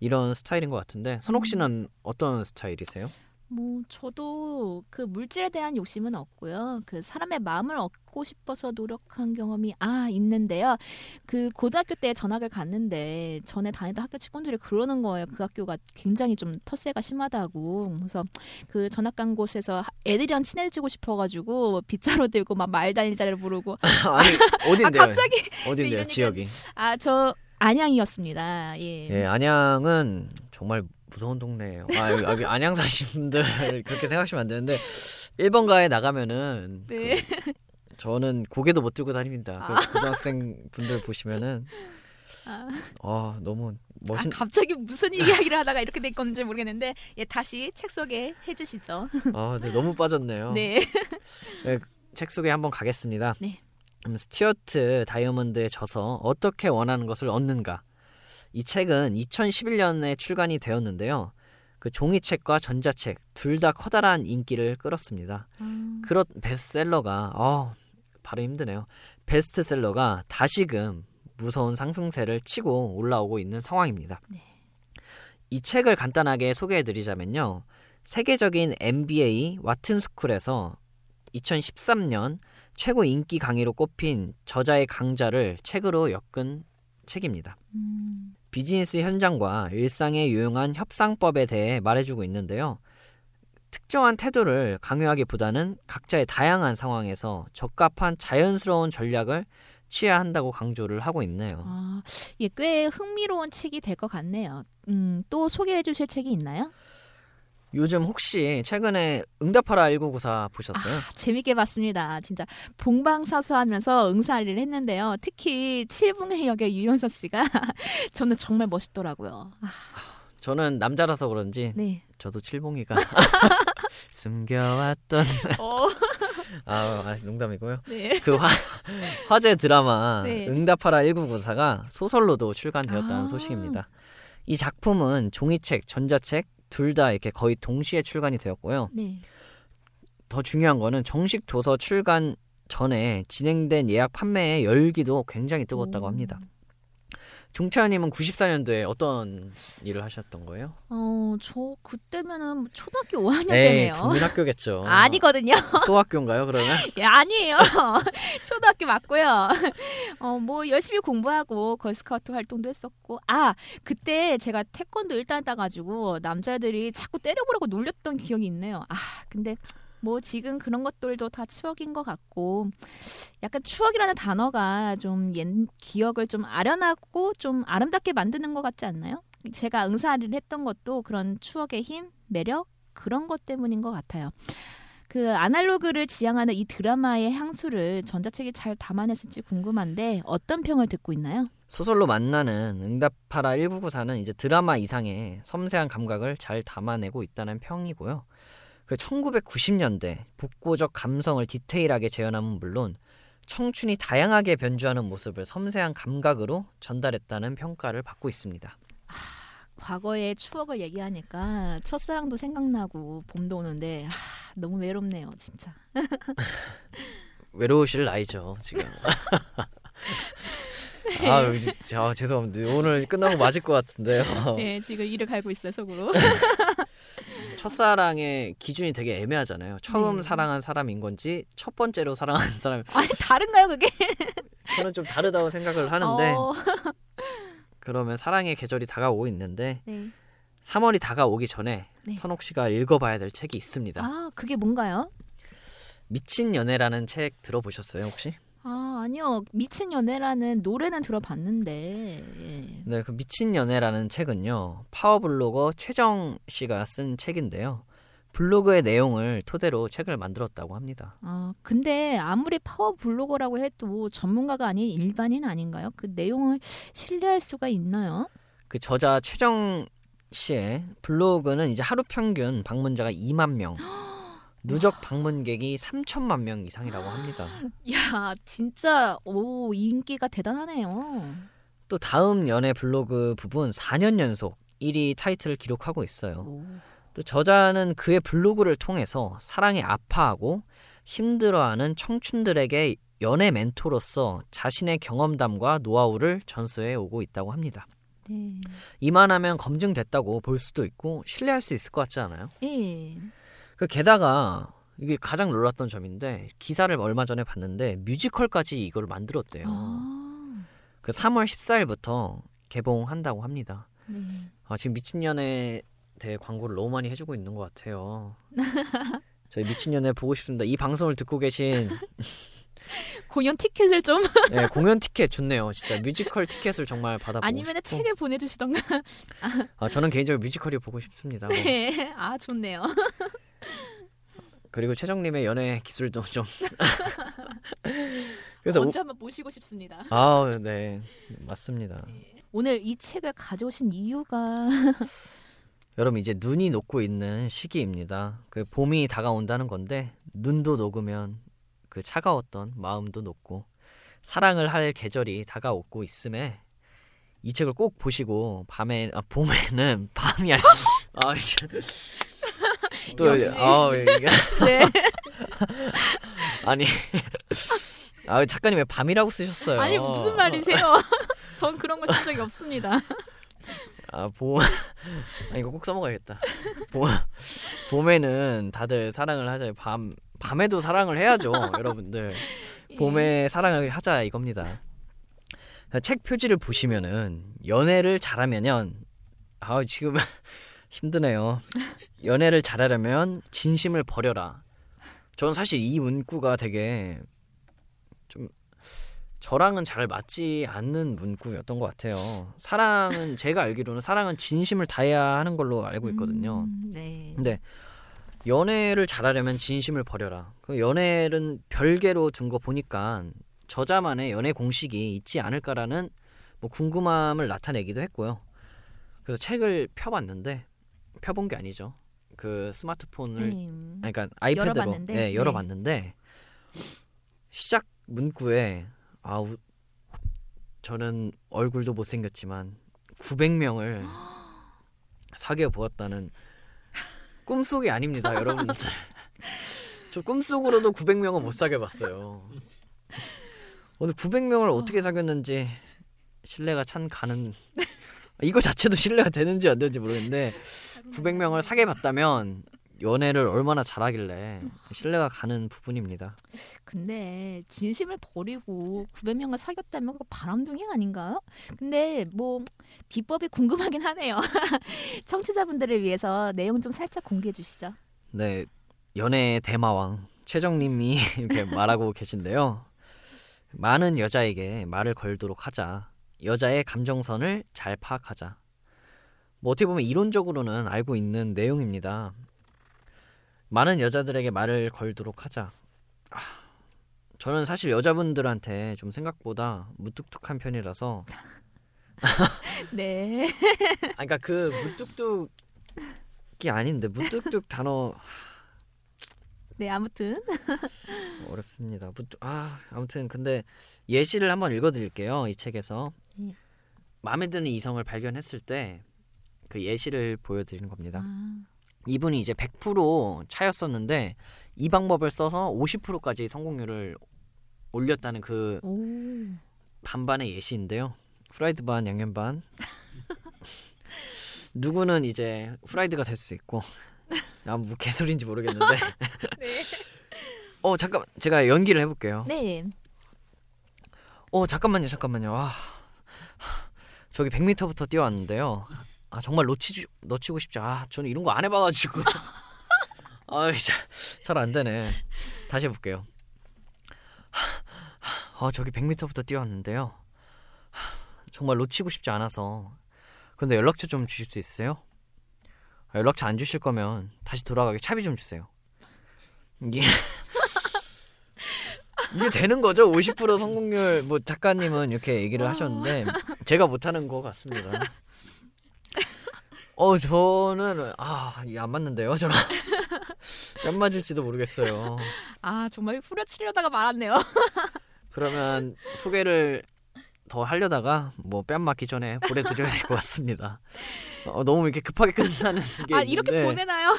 이런 스타일인 것 같은데 선옥 씨는 어떤 스타일이세요? 뭐 저도 그 물질에 대한 욕심은 없고요. 그 사람의 마음을 얻고 싶어서 노력한 경험이 아 있는데요. 그 고등학교 때 전학을 갔는데 전에 다니던 학교 친구들이 그러는 거예요. 그 학교가 굉장히 좀 텃세가 심하다고. 그래서 그 전학 간 곳에서 애들이랑 친해지고 싶어가지고 빗자루 들고 막 말 달리자를 부르고 아니 어딘데요? 아 갑자기 어딘데요? 지역이? 아 저 안양이었습니다. 예. 예, 안양은 정말 무서운 동네예요. 아, 여기, 여기 안양 사신 분들 그렇게 생각하시면 안 되는데 1번 가에 나가면은 네. 그, 저는 고개도 못 들고 다닙니다. 그 아. 고등학생 분들 보시면은 아. 어, 너무 멋있 아, 갑자기 무슨 이야기를 하다가 이렇게 된 건지 모르겠는데 예 다시 책 소개 해주시죠. 아, 네, 너무 빠졌네요. 네. 책 소개 한번 가겠습니다. 네. 음, 스튜어트 다이아몬드에 져서 어떻게 원하는 것을 얻는가. 이 책은 2011년에 출간이 되었는데요. 그 종이책과 전자책 둘 다 커다란 인기를 끌었습니다. 음. 그런 베스트셀러가 어, 바로 힘드네요. 베스트셀러가 다시금 무서운 상승세를 치고 올라오고 있는 상황입니다. 네. 이 책을 간단하게 소개해드리자면요. 세계적인 MBA 와튼 스쿨에서 2013년 최고 인기 강의로 꼽힌 저자의 강좌를 책으로 엮은 책입니다. 음. 비즈니스 현장과 일상에 유용한 협상법에 대해 말해주고 있는데요. 특정한 태도를 강요하기보다는 각자의 다양한 상황에서 적합한 자연스러운 전략을 취해야 한다고 강조를 하고 있네요. 아, 예, 꽤 흥미로운 책이 될 것 같네요. 음, 또 소개해 주실 책이 있나요? 요즘 혹시 최근에 응답하라 1994 보셨어요? 재밌게 봤습니다. 진짜 봉방사수하면서 응사를 했는데요. 특히 7분의 역의 유연서 씨가 저는 정말 멋있더라고요. 아, 저는 남자라서 그런지 네. 저도 칠봉이가 숨겨왔던 어, 아, 아 농담이고요. 네. 그 화, 화제 드라마 네. 응답하라 1994가 소설로도 출간되었다는 아. 소식입니다. 이 작품은 종이책, 전자책 둘 다 이렇게 거의 동시에 출간이 되었고요. 네. 더 중요한 거는 정식 도서 출간 전에 진행된 예약 판매의 열기도 굉장히 뜨겁다고 오. 합니다. 종차연님은 94년도에 어떤 일을 하셨던 거예요? 어, 저 그때면은 초등학교 5학년 에이, 때네요. 국민학교겠죠. 아니거든요. 소학교인가요, 그러면? 예, 아니에요. 초등학교 맞고요. 어, 뭐 열심히 공부하고 걸스카우트 활동도 했었고, 아 그때 제가 태권도 일단 따 가지고 남자애들이 자꾸 때려보라고 놀렸던 기억이 있네요. 아 근데 뭐 지금 그런 것들도 다 추억인 것 같고, 약간 추억이라는 단어가 좀 옛 기억을 좀 아련하고 좀 아름답게 만드는 것 같지 않나요? 제가 응사를 했던 것도 그런 추억의 힘, 매력 그런 것 때문인 것 같아요. 그 아날로그를 지향하는 이 드라마의 향수를 전자책이 잘 담아냈을지 궁금한데 어떤 평을 듣고 있나요? 소설로 만나는 응답하라 1994는 이제 드라마 이상의 섬세한 감각을 잘 담아내고 있다는 평이고요. 그 1990년대 복고적 감성을 디테일하게 재현함은 물론 청춘이 다양하게 변주하는 모습을 섬세한 감각으로 전달했다는 평가를 받고 있습니다. 과거의 추억을 얘기하니까 첫사랑도 생각나고 봄도 오는데 아, 너무 외롭네요, 진짜. 외로우실 나이죠 지금. 아, 아 죄송합니다. 오늘 끝나고 맞을 것 같은데요. 네, 지금 이를 갈고 있어요, 속으로. 첫사랑의 기준이 되게 애매하잖아요. 처음 네. 사랑한 사람인 건지 첫 번째로 사랑한 사람. 아니 다른가요, 그게? 저는 좀 다르다고 생각을 하는데 어, 그러면 사랑의 계절이 다가오고 있는데 네. 3월이 다가오기 전에 네. 선옥 씨가 읽어봐야 될 책이 있습니다. 아, 그게 뭔가요? 미친 연애라는 책 들어보셨어요 혹시? 아, 아니요. 미친 연애라는 노래는 들어봤는데. 예. 네, 그 미친 연애라는 책은요 파워블로거 최정 씨가 쓴 책인데요. 블로그의 내용을 토대로 책을 만들었다고 합니다. 아, 근데 아무리 파워 블로거라고 해도 전문가가 아닌 일반인 아닌가요? 그 내용을 신뢰할 수가 있나요? 그 저자 최정 씨의 블로그는 이제 하루 평균 방문자가 2만 명, 누적 방문객이 3천만 명 이상이라고 합니다. 야, 진짜 오 인기가 대단하네요. 또 다음 연애 블로그 부분 4년 연속 1위 타이틀을 기록하고 있어요. 오. 또 저자는 그의 블로그를 통해서 사랑에 아파하고 힘들어하는 청춘들에게 연애 멘토로서 자신의 경험담과 노하우를 전수해 오고 있다고 합니다. 네. 이만하면 검증됐다고 볼 수도 있고 신뢰할 수 있을 것 같지 않아요? 예. 그 게다가 이게 가장 놀랐던 점인데 기사를 얼마 전에 봤는데 뮤지컬까지 이걸 만들었대요. 아, 그 3월 14일부터 개봉한다고 합니다. 네. 아, 지금 미친년에 대해 광고를 너무 많이 해주고 있는 것 같아요. 저희 미친년에 보고 싶습니다. 이 방송을 듣고 계신 공연 티켓을 좀 네, 공연 티켓 좋네요. 진짜 뮤지컬 티켓을 정말 받아보고 아니면 싶고. 책을 보내주시던가. 아, 저는 개인적으로 뮤지컬이 보고 싶습니다. 뭐. 네. 아 좋네요. 그리고 최정님의 연애 기술도 좀. 그래서 오- 언제 한번 모시고 싶습니다. 아, 네, 맞습니다. 오늘 이 책을 가져오신 이유가 여러분 이제 눈이 녹고 있는 시기입니다. 그 봄이 다가온다는 건데 눈도 녹으면 그 차가웠던 마음도 녹고 사랑을 할 계절이 다가오고 있음에 이 책을 꼭 보시고 밤에 아 봄에는 밤이 아니 아 또 역시. 아 네. 아니 아 작가님 왜 밤이라고 쓰셨어요? 아니 무슨 말이세요? 전 그런 거 쓴 적이 없습니다. 아 봄. 아 이거 꼭 써먹어야겠다. 봄. 봄에는 다들 사랑을 하자. 밤 밤에도 사랑을 해야죠, 여러분들. 봄에 사랑을 하자 이겁니다. 책 표지를 보시면은 연애를 잘하면은 아 지금 힘드네요. 연애를 잘하려면 진심을 버려라. 저는 사실 이 문구가 되게 좀 저랑은 잘 맞지 않는 문구였던 것 같아요. 사랑은 제가 알기로는 사랑은 진심을 다해야 하는 걸로 알고 있거든요. 음, 네. 근데 연애를 잘하려면 진심을 버려라. 그 연애는 별개로 둔 거 보니까 저자만의 연애 공식이 있지 않을까라는 뭐 궁금함을 나타내기도 했고요. 그래서 책을 펴봤는데 펴본 게 아니죠. 그 스마트폰을 네. 아니, 그러니까 아이패드로 열어봤는데? 네, 네. 열어봤는데 시작 문구에 아우 저는 얼굴도 못생겼지만 900명을 사귀어 보았다는 꿈속이 아닙니다, 여러분들. 저 꿈속으로도 900명은 못 사귀어 봤어요. 오늘 900명을 어떻게 사귀었는지 신뢰가 찬 가는 이거 자체도 신뢰가 되는지 안 되는지 모르겠는데 900명을 사귀어 봤다면 연애를 얼마나 잘하길래 신뢰가 가는 부분입니다. 근데 진심을 버리고 900명을 사귀었다면 그거 바람둥이 아닌가요? 근데 뭐 비법이 궁금하긴 하네요. 청취자분들을 위해서 내용 좀 살짝 공개해 주시죠. 네, 연애 대마왕 최정님이 이렇게 말하고 계신데요. 많은 여자에게 말을 걸도록 하자. 여자의 감정선을 잘 파악하자. 뭐 어떻게 보면 이론적으로는 알고 있는 내용입니다. 많은 여자들에게 말을 걸도록 하자. 아, 저는 사실 여자분들한테 좀 생각보다 무뚝뚝한 편이라서 네. 아, 그러니까 그 무뚝뚝이 아닌데 무뚝뚝 단어 네, 아무튼 어렵습니다. 무뚝 아 아무튼 근데 예시를 한번 읽어드릴게요. 이 책에서 예. 마음에 드는 이성을 발견했을 때 그 예시를 보여드리는 겁니다. 아, 이분이 이제 100% 차였었는데 이 방법을 써서 50%까지 성공률을 올렸다는 그 오. 반반의 예시인데요. 프라이드 반 양념 반. 누구는 이제 프라이드가 될 수 있고 아뭐 개소리인지 모르겠는데. 어 잠깐 제가 연기를 해볼게요. 네. 어 잠깐만요 잠깐만요. 아, 저기 100m부터 뛰어왔는데요. 아 정말 놓치지 놓치고 싶지. 아 저는 이런 거 안 해봐가지고. 아잘 안 되네. 다시 해볼게요. 아 저기 100m부터 뛰어왔는데요. 정말 놓치고 싶지 않아서. 근데 연락처 좀 주실 수 있어요? 아, 연락처 안 주실 거면 다시 돌아가게 차비 좀 주세요. 이게 이게 되는 거죠? 50% 성공률 뭐 작가님은 이렇게 얘기를 하셨는데 제가 못하는 것 같습니다. 어 저는 아 이게 안 맞는데요 저랑 안 맞을지도 모르겠어요. 아, 정말 후려치려다가 말았네요. 그러면 소개를 더 하려다가 뭐 뺨 맞기 전에 보내드려야 될 것 같습니다. 어, 너무 이렇게 급하게 끝나는 게 아, 이렇게 보내나요?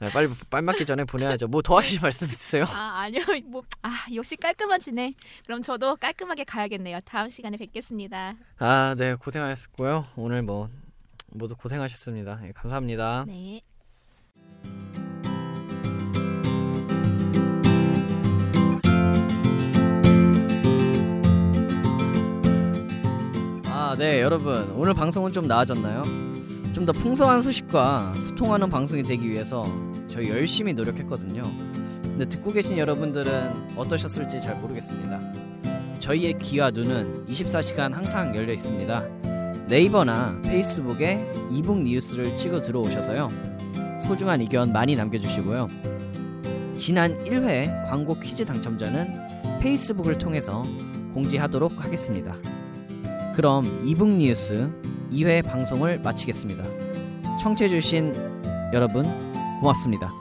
네, 빨리 뺨 맞기 전에 보내야죠. 뭐 더 하실 말씀 있으세요? 아, 아니요. 뭐 아, 역시 깔끔하시네. 그럼 저도 깔끔하게 가야겠네요. 다음 시간에 뵙겠습니다. 아, 네 고생하셨고요. 오늘 뭐 모두 고생하셨습니다. 예, 감사합니다. 네. 아, 네, 여러분. 오늘 방송은 좀 나아졌나요? 좀 더 풍성한 소식과 소통하는 방송이 되기 위해서 저희 열심히 노력했거든요. 근데 듣고 계신 여러분들은 어떠셨을지 잘 모르겠습니다. 저희의 귀와 눈은 24시간 항상 열려 있습니다. 네이버나 페이스북에 이북 뉴스를 치고 들어오셔서요. 소중한 의견 많이 남겨주시고요. 지난 1회 광고 퀴즈 당첨자는 페이스북을 통해서 공지하도록 하겠습니다. 그럼 이북 뉴스 2회 방송을 마치겠습니다. 청취해주신 여러분 고맙습니다.